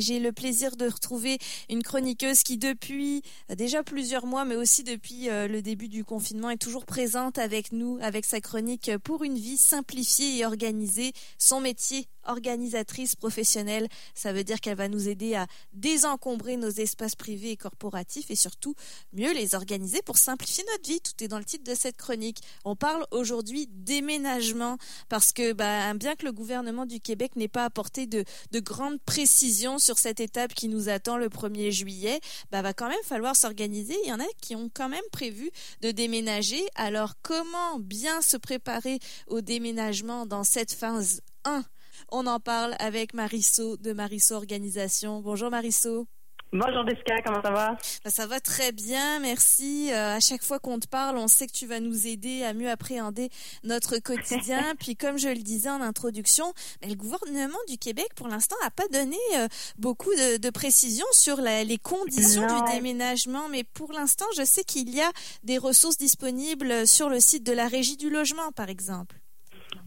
J'ai le plaisir de retrouver une chroniqueuse qui depuis euh, déjà plusieurs mois, mais aussi depuis euh, le début du confinement, est toujours présente avec nous, avec sa chronique pour une vie simplifiée et organisée. Son métier organisatrice professionnelle. Ça veut dire qu'elle va nous aider à désencombrer nos espaces privés et corporatifs et surtout mieux les organiser pour simplifier notre vie. Tout est dans le titre de cette chronique. On parle aujourd'hui déménagement parce que bah, bien que le gouvernement du Québec n'ait pas apporté de, de grandes précisions sur cette étape qui nous attend le 1er juillet, bah, va quand même falloir s'organiser. Il y en a qui ont quand même prévu de déménager. Alors comment bien se préparer au déménagement dans cette phase 1 on en parle avec Marisso de Marisso Organisation. Bonjour Marisso. Bonjour Jessica, comment ça va? Ben, ça va très bien, merci. Euh, à chaque fois qu'on te parle, on sait que tu vas nous aider à mieux appréhender notre quotidien. Puis comme je le disais en introduction, ben, le gouvernement du Québec, pour l'instant, n'a pas donné euh, beaucoup de, précisions sur les conditions du déménagement. Mais pour l'instant, je sais qu'il y a des ressources disponibles sur le site de la Régie du logement, par exemple.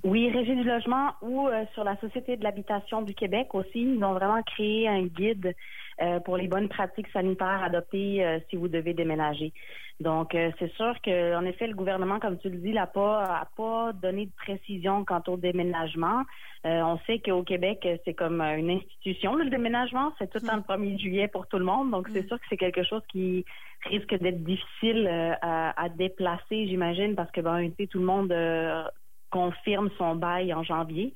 Oui, Régie du logement ou euh, sur la Société de l'habitation du Québec aussi, ils ont vraiment créé un guide euh, pour les bonnes pratiques sanitaires adoptées euh, si vous devez déménager. Donc, c'est sûr que, en effet, le gouvernement, comme tu le dis, n'a pas, a pas donné de précision quant au déménagement. on sait qu'au Québec, c'est comme une institution, le déménagement. C'est tout le temps le 1er juillet pour tout le monde. Donc, c'est mm. sûr que c'est quelque chose qui risque d'être difficile à, à, déplacer, j'imagine, parce que, ben, tout le monde confirme son bail en janvier.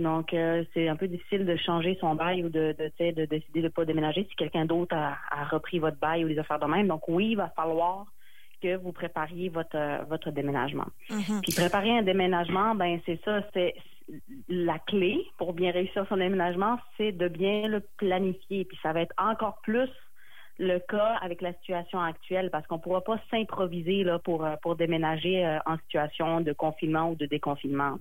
Donc, euh, c'est un peu difficile de changer son bail ou de, de, de décider de ne pas déménager si quelqu'un d'autre a, repris votre bail ou les affaires de même. Donc, oui, il va falloir que vous prépariez votre, votre déménagement. Mm-hmm. Puis préparer un déménagement, ben c'est ça, c'est la clé pour bien réussir son déménagement, c'est de bien le planifier. Puis ça va être encore plus le cas avec la situation actuelle parce qu'on ne pourra pas s'improviser là pour, euh, pour déménager euh, en situation de confinement ou de déconfinement.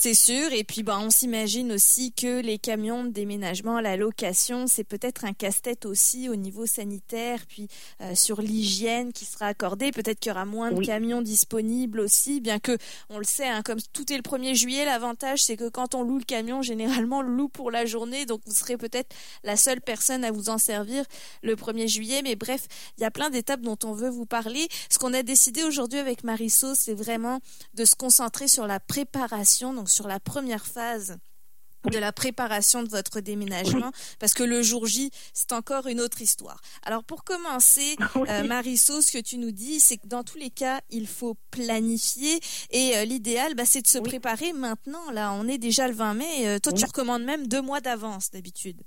C'est sûr. Et puis, ben, on s'imagine aussi que les camions de déménagement, la location, c'est peut-être un casse-tête aussi au niveau sanitaire, puis euh, sur l'hygiène qui sera accordée. Peut-être qu'il y aura moins de camions disponibles aussi, bien que, on le sait, hein, comme tout est le 1er juillet, l'avantage, c'est que quand on loue le camion, généralement, on le loue pour la journée. Donc, vous serez peut-être la seule personne à vous en servir le 1er juillet. Mais bref, il y a plein d'étapes dont on veut vous parler. Ce qu'on a décidé aujourd'hui avec Marisol, c'est vraiment de se concentrer sur la préparation, donc sur la première phase de la préparation de votre déménagement, parce que le jour J, c'est encore une autre histoire. Alors pour commencer, euh, Marisol, ce que tu nous dis, c'est que dans tous les cas, il faut planifier et euh, l'idéal, bah, c'est de se préparer maintenant. Là, on est déjà le 20 mai. Euh, toi, tu recommandes même deux mois d'avance d'habitude.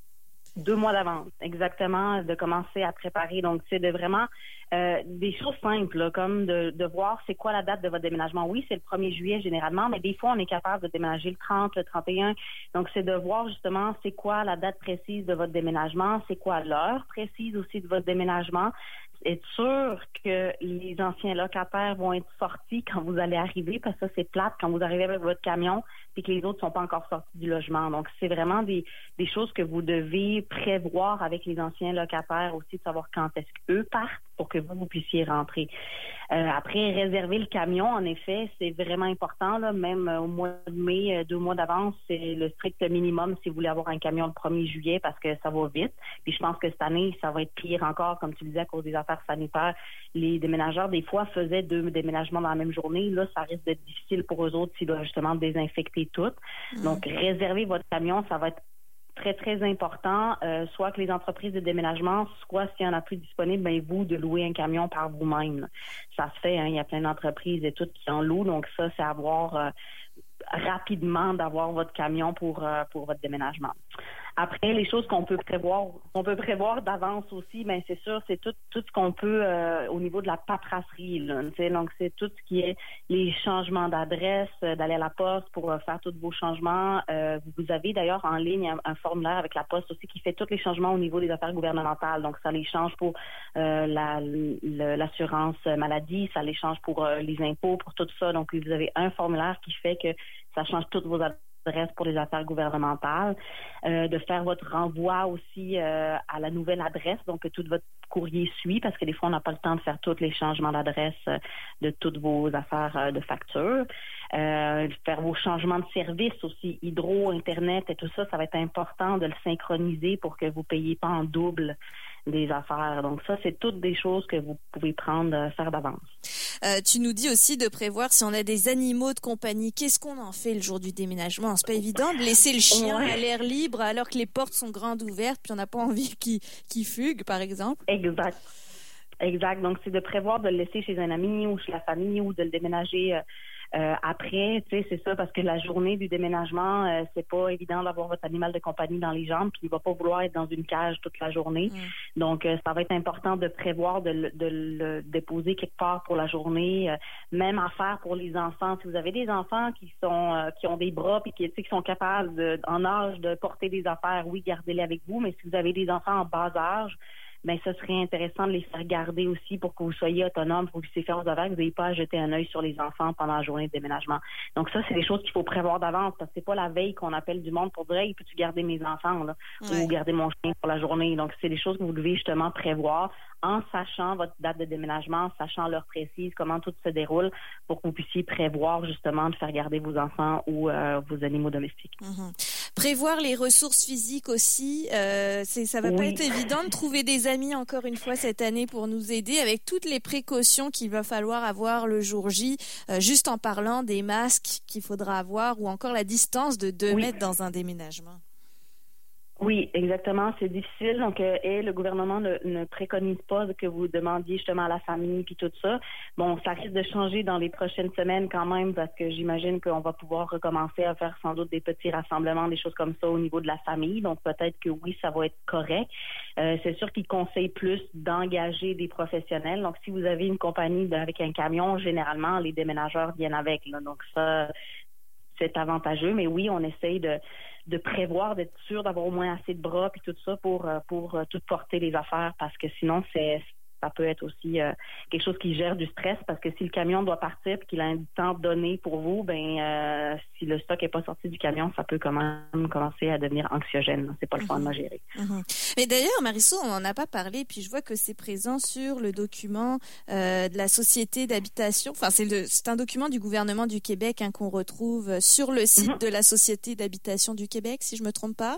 Deux mois d'avance, exactement, de commencer à préparer. Donc, c'est de vraiment euh, des choses simples, comme de, de voir c'est quoi la date de votre déménagement. Oui, c'est le 1er juillet généralement, mais des fois, on est capable de déménager le 30, le 31. Donc, c'est de voir justement c'est quoi la date précise de votre déménagement, c'est quoi l'heure précise aussi de votre déménagement être sûr que les anciens locataires vont être sortis quand vous allez arriver, parce que ça, c'est plate quand vous arrivez avec votre camion et que les autres sont pas encore sortis du logement. Donc, c'est vraiment des, des choses que vous devez prévoir avec les anciens locataires aussi, de savoir quand est-ce qu'eux partent pour que vous, vous puissiez rentrer. Euh, après, réserver le camion, en effet, c'est vraiment important. Là, même euh, au mois de mai, euh, deux mois d'avance, c'est le strict minimum si vous voulez avoir un camion le 1er juillet parce que ça va vite. Puis je pense que cette année, ça va être pire encore, comme tu disais, à cause des affaires sanitaires. Les déménageurs, des fois, faisaient deux déménagements dans la même journée. Là, ça risque d'être difficile pour eux autres s'ils doivent justement désinfecter tout. Mmh. Donc, réserver votre camion, ça va être très, très important, euh, soit que les entreprises de déménagement, soit s'il y en a plus disponible, ben vous, de louer un camion par vous-même. Ça se fait, hein, il y a plein d'entreprises et toutes qui en louent, donc ça, c'est avoir euh, rapidement d'avoir votre camion pour, euh, pour votre déménagement. Après, les choses qu'on peut prévoir, on peut prévoir d'avance aussi, ben c'est sûr, c'est tout, tout ce qu'on peut euh, au niveau de la paperasserie. Là, donc, c'est tout ce qui est les changements d'adresse, euh, d'aller à la poste pour euh, faire tous vos changements. vous avez d'ailleurs en ligne un, formulaire avec la poste aussi qui fait tous les changements au niveau des affaires gouvernementales. Donc, ça les change pour l'assurance maladie, ça les change pour les impôts, pour tout ça. Donc, vous avez un formulaire qui fait que ça change toutes vos adresses adresse pour les affaires gouvernementales, euh, de faire votre renvoi aussi euh, à la nouvelle adresse, donc que tout votre courrier suit parce que des fois, on n'a pas le temps de faire tous les changements d'adresse de toutes vos affaires de facture. faire vos changements de service aussi, hydro, Internet et tout ça, ça va être important de le synchroniser pour que vous ne payiez pas en double des affaires. Donc ça, c'est toutes des choses que vous pouvez prendre, euh, faire d'avance. Euh, tu nous dis aussi de prévoir si on a des animaux de compagnie. Qu'est-ce qu'on en fait le jour du déménagement? C'est pas évident de laisser le chien à l'air libre alors que les portes sont grandes ouvertes puis on n'a pas envie qu'il fugue, par exemple? Exact. Exact. Donc, c'est de prévoir de le laisser chez un ami ou chez la famille ou de le déménager euh, euh, après, tu sais, c'est ça, parce que la journée du déménagement, euh, c'est pas évident d'avoir votre animal de compagnie dans les jambes, puis il va pas vouloir être dans une cage toute la journée. Mm. Donc, euh, ça va être important de prévoir de, de, le déposer quelque part pour la journée. même affaire pour les enfants. Si vous avez des enfants qui sont qui ont des bras puis qui, qui sont capables de, en âge de porter des affaires, oui, gardez-les avec vous. Mais si vous avez des enfants en bas âge, ben ce serait intéressant de les faire garder aussi pour que vous soyez autonome, pour que vous puissiez faire vos affaires, que vous n'ayez pas à jeter un œil sur les enfants pendant la journée de déménagement. Donc ça, c'est des choses qu'il faut prévoir d'avance parce que c'est pas la veille qu'on appelle du monde pour dire hey, peux-tu garder mes enfants là, ou garder mon chien pour la journée. Donc c'est des choses que vous devez justement prévoir en sachant votre date de déménagement, en sachant l'heure précise, comment tout se déroule, pour que vous puissiez prévoir justement de faire garder vos enfants ou euh, vos animaux domestiques. Mhm. Prévoir les ressources physiques aussi, euh, ça va pas être évident de trouver des amis encore une fois cette année pour nous aider avec toutes les précautions qu'il va falloir avoir le jour J, euh, juste en parlant des masques qu'il faudra avoir ou encore la distance de 2 mètres dans un déménagement. Oui, exactement. C'est difficile. Donc, euh, et le gouvernement ne, ne, préconise pas que vous demandiez justement à la famille puis tout ça. Bon, ça risque de changer dans les prochaines semaines quand même parce que j'imagine qu'on va pouvoir recommencer à faire sans doute des petits rassemblements, des choses comme ça au niveau de la famille. Donc, peut-être que oui, ça va être correct. Euh, c'est sûr qu'il conseille plus d'engager des professionnels. Donc, si vous avez une compagnie avec un camion, généralement, les déménageurs viennent avec. Là. Donc, ça, avantageux. Mais oui, on essaye de de prévoir, d'être sûr d'avoir au moins assez de bras puis tout ça pour euh, pour euh, tout porter les affaires parce que sinon c'est ça peut être aussi euh, quelque chose qui gère du stress parce que si le camion doit partir et qu'il a un temps donné pour vous, ben euh, si le stock est pas sorti du camion, ça peut quand même commencer à devenir anxiogène. C'est pas le fun de mhm. gérer. Mhm. Mais d'ailleurs, Marisol, on n'en a pas parlé, puis je vois que c'est présent sur le document euh, de la société d'habitation. Enfin, c'est un document du gouvernement du Québec hein, qu'on retrouve sur le site mhm. de la société d'habitation du Québec, si je me trompe pas.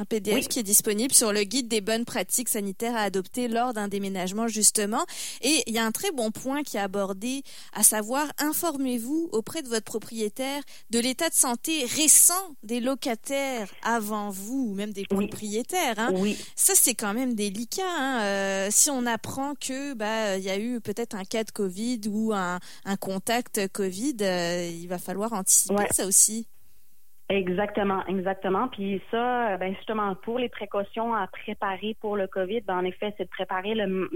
Un PDF qui est disponible sur le guide des bonnes pratiques sanitaires à adopter lors d'un déménagement justement. Et il y a un très bon point qui est abordé, à savoir informez-vous auprès de votre propriétaire de l'état de santé récent des locataires avant vous ou même des propriétaires. Hein. Oui. Ça c'est quand même délicat. Hein. Euh, si on apprend que bah il y a eu peut-être un cas de Covid ou un, contact Covid, euh, il va falloir anticiper ça aussi. Exactement, exactement. Puis ça, euh, ben justement, pour les précautions à préparer pour le COVID, ben en effet, c'est de préparer le,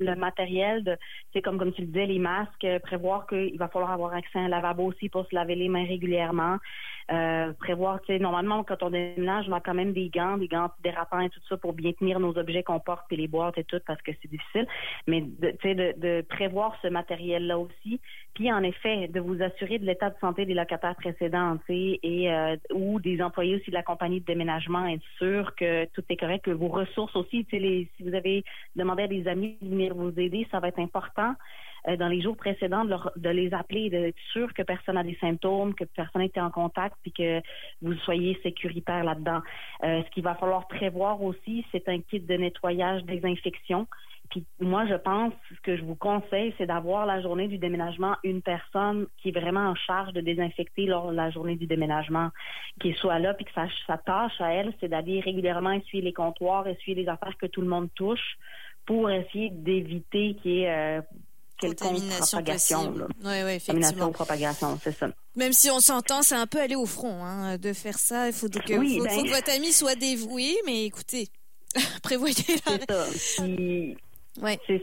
le matériel c'est comme comme tu le disais les masques euh, prévoir qu'il va falloir avoir accès à un lavabo aussi pour se laver les mains régulièrement euh, prévoir, tu sais, normalement, quand on déménage, on a quand même des gants, des gants dérapants et tout ça pour bien tenir nos objets qu'on porte et les boîtes et tout parce que c'est difficile. Mais, tu de, prévoir ce matériel-là aussi. Puis, en effet, de vous assurer de l'état de santé des locataires précédents, et, euh, ou des employés aussi de la compagnie de déménagement, être sûr que tout est correct, que vos ressources aussi, si vous avez demandé à des amis de vous aider, ça va être important. Euh, dans les jours précédents de, les appeler d'être sûr que personne n'a des symptômes, que personne été en contact, puis que vous soyez sécuritaire là-dedans. Euh, ce qu'il va falloir prévoir aussi, c'est un kit de nettoyage, désinfection. Puis moi, je pense, ce que je vous conseille, c'est d'avoir la journée du déménagement une personne qui est vraiment en charge de désinfecter lors de la journée du déménagement, qui soit là, puis que sa, tâche à elle, c'est d'aller régulièrement essuyer les comptoirs, essuyer les affaires que tout le monde touche pour essayer d'éviter qu'il y ait euh, contamination propagation. Oui, oui, effectivement. propagation, c'est ça. Même si on s'entend, c'est un peu aller au front hein, de faire ça. Il faut, faut ben que votre ami soit dévoué, mais écoutez, prévoyez la... C'est ça.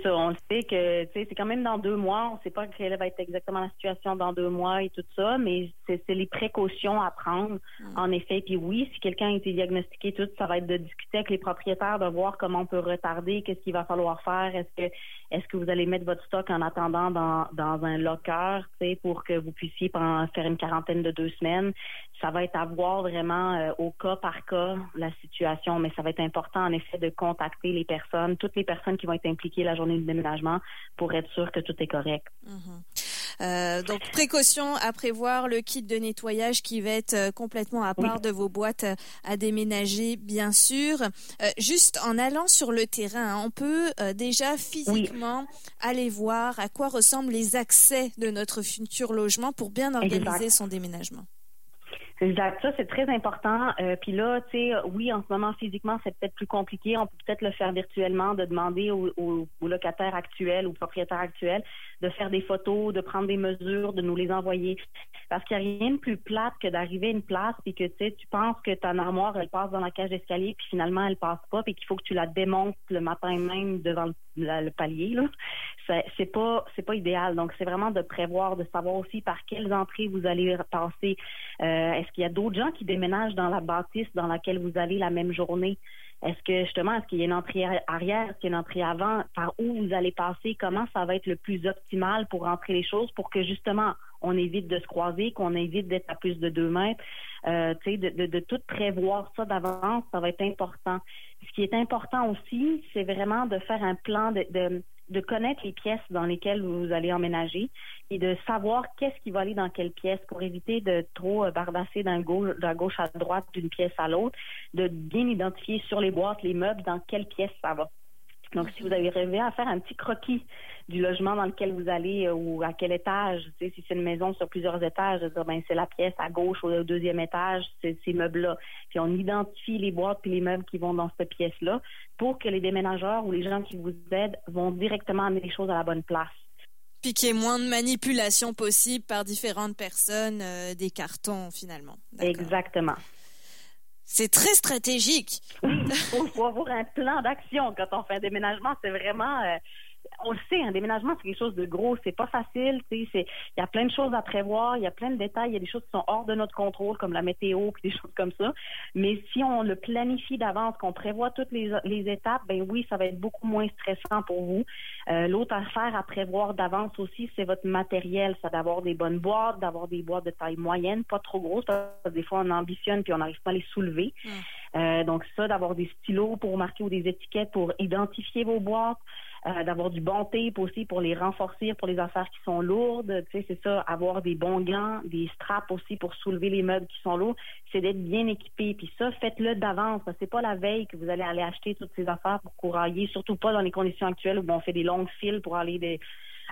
On le sait que c'est quand même dans deux mois. On ne sait pas quelle va être exactement la situation dans deux mois et tout ça, mais c'est les précautions à prendre, mm. en effet. Puis oui, si quelqu'un a été diagnostiqué, tout, ça va être de discuter avec les propriétaires, de voir comment on peut retarder, qu'est-ce qu'il va falloir faire. Est-ce que est-ce que vous allez mettre votre stock en attendant dans, dans un locker, pour que vous puissiez faire une quarantaine de deux semaines? Ça va être à voir vraiment euh, au cas par cas la situation, mais ça va être important en effet de contacter les personnes, toutes les personnes qui vont être impliquées la journée de déménagement pour être sûr que tout est correct. Mm-hmm. Euh, donc précaution à prévoir, le kit de nettoyage qui va être euh, complètement à part de vos boîtes à déménager, bien sûr. juste en allant sur le terrain, hein, on peut déjà physiquement aller voir à quoi ressemblent les accès de notre futur logement pour bien organiser son déménagement. Exact. Ça, c'est très important. Euh, puis là, tu sais, oui, en ce moment, physiquement, c'est peut-être plus compliqué. On peut peut-être le faire virtuellement, de demander aux, locataires actuels, aux propriétaires actuels, de faire des photos, de prendre des mesures, de nous les envoyer. Parce qu'il n'y a rien de plus plate que d'arriver à une place et que, tu penses que ta armoire, elle passe dans la cage d'escalier, puis finalement, elle passe pas, puis qu'il faut que tu la démontes le matin même devant le, le palier, là c'est pas c'est pas idéal. Donc c'est vraiment de prévoir, de savoir aussi par quelles entrées vous allez passer. Euh, est-ce qu'il y a d'autres gens qui déménagent dans la bâtisse dans laquelle vous allez la même journée? Est-ce que justement, est-ce qu'il y a une entrée arrière, est-ce qu'il y a une entrée avant, par où vous allez passer, comment ça va être le plus optimal pour rentrer les choses pour que justement on évite de se croiser, qu'on évite d'être à plus de deux mètres, euh, de, de, de, tout prévoir ça d'avance, ça va être important. Ce qui est important aussi, c'est vraiment de faire un plan de, de connaître les pièces dans lesquelles vous allez emménager et de savoir qu'est-ce qui va aller dans quelle pièce pour éviter de trop euh, bardasser d'un gauche, gauche à droite d'une pièce à l'autre, de bien identifier sur les boîtes, les meubles, dans quelle pièce ça va. Donc, si vous avez rêvé à faire un petit croquis du logement dans lequel vous allez euh, ou à quel étage. Tu sais, si c'est une maison sur plusieurs étages, ben, c'est la pièce à gauche ou au deuxième étage, c'est ces meubles-là. Puis on identifie les boîtes puis les meubles qui vont dans cette pièce-là pour que les déménageurs ou les gens qui vous aident vont directement amener les choses à la bonne place. Puis qu'il y ait moins de manipulation possible par différentes personnes euh, des cartons finalement. Exactement. C'est très stratégique. Il faut, avoir un plan d'action quand on fait un déménagement. C'est vraiment, euh, on le sait, un déménagement, c'est quelque chose de gros. C'est pas facile. Il y a plein de choses à prévoir. Il y a plein de détails. Il y a des choses qui sont hors de notre contrôle, comme la météo, puis des choses comme ça. Mais si on le planifie d'avance, qu'on prévoit toutes les, étapes, ben oui, ça va être beaucoup moins stressant pour vous. Euh, l'autre affaire à prévoir d'avance aussi, c'est votre matériel. Ça d'avoir des bonnes boîtes, d'avoir des boîtes de taille moyenne, pas trop grosses. des fois, on ambitionne puis on n'arrive pas à les soulever. Euh, donc ça, d'avoir des stylos pour marquer ou des étiquettes pour identifier vos boîtes. Euh, d'avoir du bon tape aussi pour les renforcer pour les affaires qui sont lourdes. Tu sais, c'est ça, avoir des bons gants, des straps aussi pour soulever les meubles qui sont lourds. C'est d'être bien équipé. Puis ça, faites-le d'avance. C'est pas la veille que vous allez aller acheter toutes ces affaires pour courailler, surtout pas dans les conditions actuelles où on fait des longues files pour aller des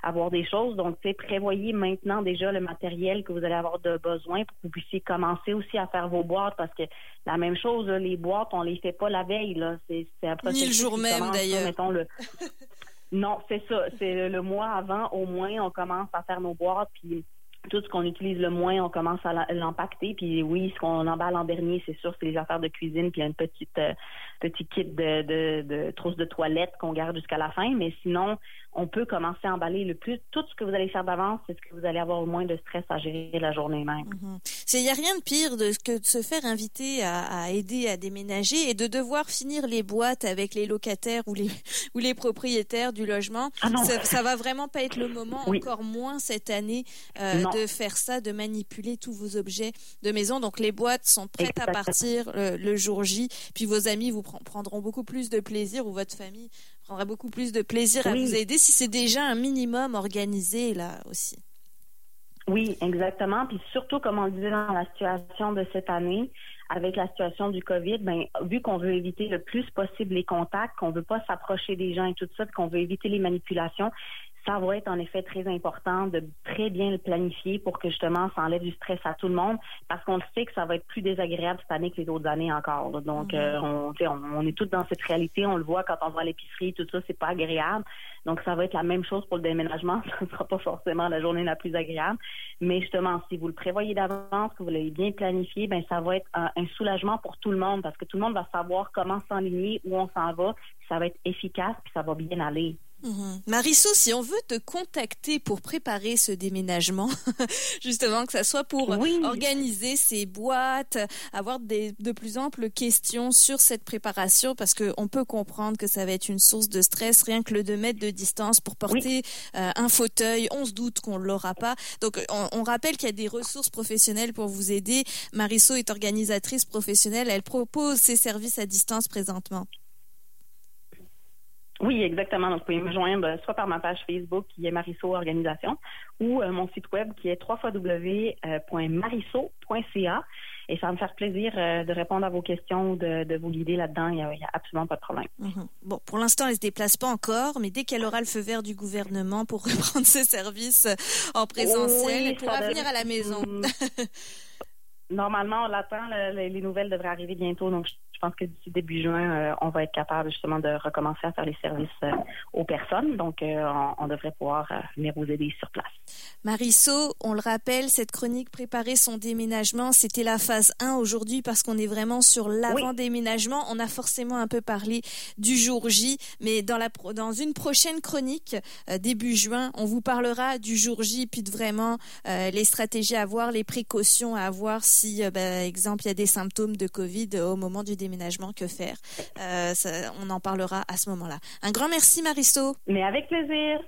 avoir des choses. Donc, tu sais, prévoyez maintenant déjà le matériel que vous allez avoir de besoin pour que vous puissiez commencer aussi à faire vos boîtes parce que la même chose, les boîtes, on les fait pas la veille, là. C'est, un processus. Ni le jour même, d'ailleurs. le, Non, c'est ça. C'est le mois avant, au moins, on commence à faire nos boîtes, puis tout ce qu'on utilise le moins, on commence à l'empacter. Puis oui, ce qu'on emballe en dernier, c'est sûr, c'est les affaires de cuisine, puis un petit euh, petit kit de, de, de trousse de toilette qu'on garde jusqu'à la fin. Mais sinon, on peut commencer à emballer le plus. Tout ce que vous allez faire d'avance, c'est ce que vous allez avoir au moins de stress à gérer la journée même. Mhm. Il n'y a rien de pire de, que de se faire inviter à, aider à déménager et de devoir finir les boîtes avec les locataires ou les, ou les propriétaires du logement. Ah ça, ça, va vraiment pas être le moment, encore moins cette année, euh, de faire ça, de manipuler tous vos objets de maison. Donc les boîtes sont prêtes à partir le, le, jour J, puis vos amis vous prendront beaucoup plus de plaisir ou votre famille prendra beaucoup plus de plaisir à vous aider si c'est déjà un minimum organisé là aussi. Oui, exactement. Puis surtout, comme on le disait dans la situation de cette année, avec la situation du COVID, ben, vu qu'on veut éviter le plus possible les contacts, qu'on veut pas s'approcher des gens et tout ça, qu'on veut éviter les manipulations, ça va être en effet très important de très bien le planifier pour que justement ça enlève du stress à tout le monde parce qu'on le sait que ça va être plus désagréable cette année que les autres années encore. Donc, mhm. euh, on, on, est tous dans cette réalité, on le voit quand on va à l'épicerie, tout ça, c'est pas agréable. Donc, ça va être la même chose pour le déménagement. Ce ne sera pas forcément la journée la plus agréable. Mais justement, si vous le prévoyez d'avance, que vous l'avez bien planifié, ben ça va être un, soulagement pour tout le monde parce que tout le monde va savoir comment s'enligner, où on s'en va, ça va être efficace, puis ça va bien aller. Mhm. Marisol, si on veut te contacter pour préparer ce déménagement, justement que ça soit pour organiser ces boîtes, avoir des, de plus amples questions sur cette préparation, parce qu'on peut comprendre que ça va être une source de stress, rien que le 2 mètres de distance pour porter euh, un fauteuil, on se doute qu'on l'aura pas. Donc on, on rappelle qu'il y a des ressources professionnelles pour vous aider. Marisol est organisatrice professionnelle, elle propose ses services à distance présentement. Oui, exactement. Donc, vous pouvez me joindre euh, soit par ma page Facebook qui est Marisso Organisation ou euh, mon site web qui est www.marisso.ca. Et ça va me faire plaisir euh, de répondre à vos questions, de, de vous guider là-dedans. Il n'y a, a, absolument pas de problème. Mhm. Bon, pour l'instant, elle ne se déplace pas encore, mais dès qu'elle aura le feu vert du gouvernement pour reprendre ses services en présentiel, elle pourra venir à la maison. Normalement, on l'attend. Les nouvelles devraient arriver bientôt. Donc, pense que d'ici début juin, euh, on va être capable justement de recommencer à faire les services euh, aux personnes. Donc, euh, on, devrait pouvoir venir vous aider sur place. Marisol, on le rappelle, cette chronique préparer son déménagement, c'était la phase 1 aujourd'hui parce qu'on est vraiment sur l'avant-déménagement. On a forcément un peu parlé du jour J, mais dans, la, dans une prochaine chronique, début juin, on vous parlera du jour J, puis de vraiment les stratégies à avoir, les précautions à avoir si, par exemple, il y a des symptômes de Covid au moment du déménagement que faire. Euh, on en parlera à ce moment-là. Un grand merci, Maristo. Mais avec plaisir.